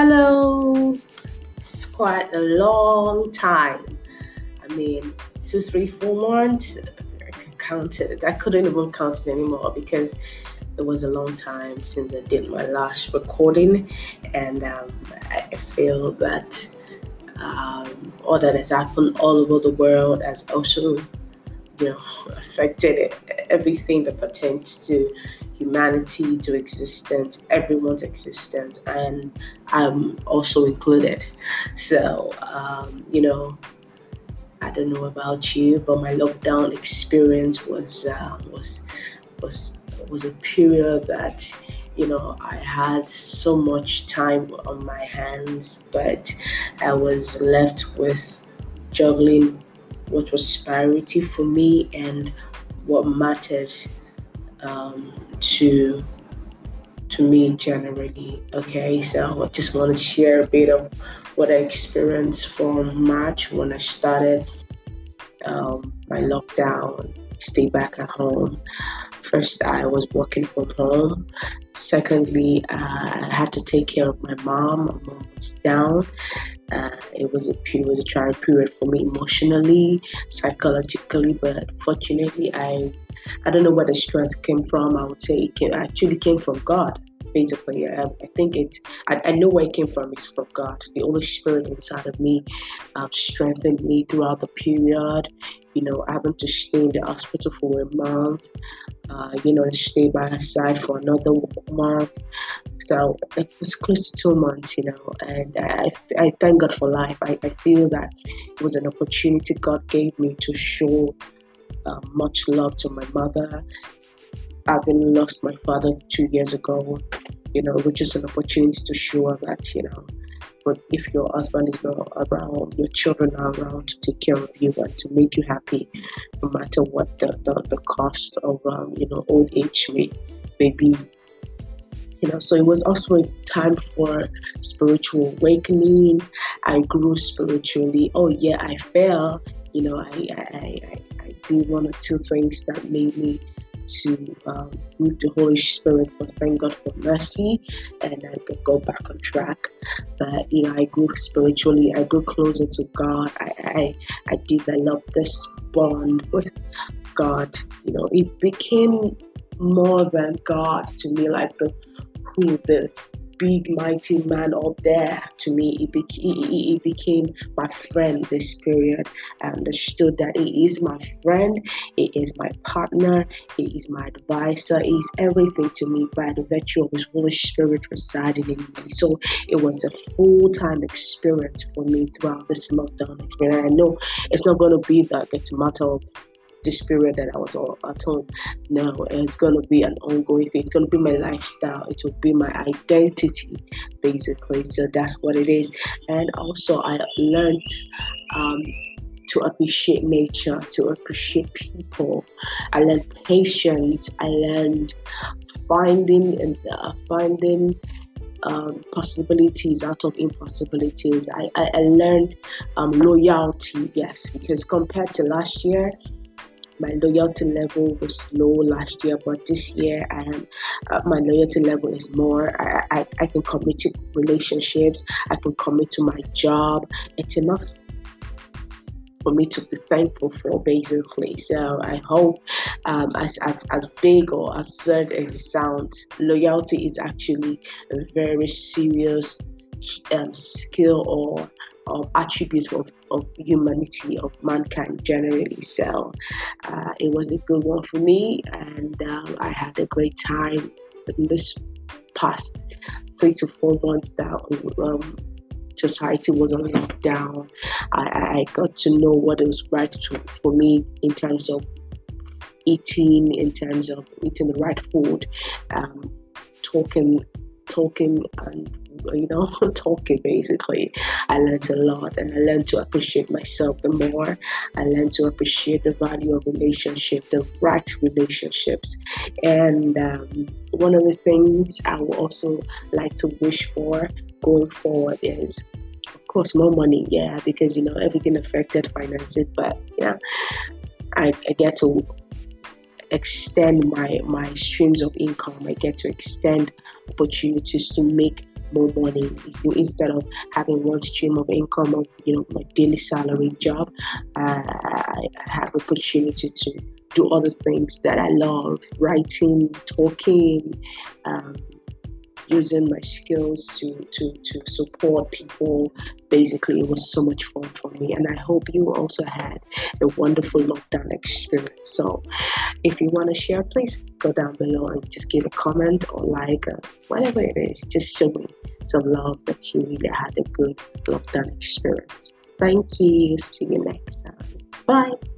Hello. It's quite a long time. I mean, two, three, four months. I can count it. I couldn't even count it anymore because it was a long time since I did my last recording, and um, I feel that um, all that has happened all over the world has also, you know, affected everything that pertains to humanity, to existence, everyone's existence, and I'm also included. So, um, you know, I don't know about you, but my lockdown experience was uh, was was was a period that you know I had so much time on my hands, but I was left with juggling what was priority for me and what matters um, to to me generally. Okay, so I just want to share a bit of what I experienced from March when I started um, my lockdown, stay back at home. First, I was working from home. Secondly, I had to take care of my mom. My mom was down. Uh, it was a period, a trying period for me emotionally, psychologically, but fortunately, I I don't know where the strength came from. I would say it came, actually came from God. Basically, I, I think it. I, I, know where it came from. It's from God. The Holy Spirit inside of me um, strengthened me throughout the period. You know, having to stay in the hospital for a month. Uh, you know, stay by her side for another month. So it was close to two months, you know, and I, I thank God for life. I, I feel that it was an opportunity God gave me to show uh, much love to my mother. Having lost my father two years ago, you know, which is an opportunity to show her that, you know, but if your husband is not around, your children are around to take care of you and to make you happy, no matter what the, the, the cost of, um, you know, old age may, may be. You know, so it was also a time for spiritual awakening. I grew spiritually. Oh yeah, I fell. You know, I I, I, I did one or two things that made me to um, move the Holy Spirit, but thank God for mercy, and I could go back on track. But you know, I grew spiritually, I grew closer to God. I I, I developed this bond with God. You know, it became more than God to me, like the who the big mighty man up there to me. He, beca- he, he became my friend this period. I understood that he is my friend. He is my partner. He is my advisor. He is everything to me by the virtue of his holy spirit residing in me. So it was a full-time experience for me throughout this lockdown. Experience i know it's not going to be that. It's a matter of this period that I was all at home. No, it's going to be an ongoing thing. It's going to be my lifestyle. It will be my identity, basically. So that's what it is. And also, I learned um, to appreciate nature, to appreciate people. I learned patience. I learned finding and uh, finding um, possibilities out of impossibilities. I, I, I learned um, loyalty, yes, because compared to last year, my loyalty level was low last year, but this year I am uh, my loyalty level is more. I, I, I can commit to relationships. I can commit to my job. It's enough for me to be thankful for basically so i hope um, as, as, as big or absurd as it sounds loyalty is actually a very serious um, skill or of attributes of, of humanity, of mankind generally. So uh, it was a good one for me, and um, I had a great time in this past three to four months that um, society was on lockdown. I, I got to know what was right to, for me in terms of eating, in terms of eating the right food, um, talking, talking and you know, talking basically. I learned a lot and I learned to appreciate myself the more. I learned to appreciate the value of relationship, the right relationships. And um, one of the things I would also like to wish for going forward is of course more money yeah because you know everything affected finances but yeah I, I get to extend my my streams of income i get to extend opportunities to make more money instead of having one stream of income of you know my daily salary job. Uh, I have opportunity to do other things that I love: writing, talking. Um, using my skills to, to, to support people. Basically, it was so much fun for me. And I hope you also had a wonderful lockdown experience. So, if you want to share, please go down below and just give a comment or like, uh, whatever it is. Just show me some love that you really had a good lockdown experience. Thank you. See you next time. Bye.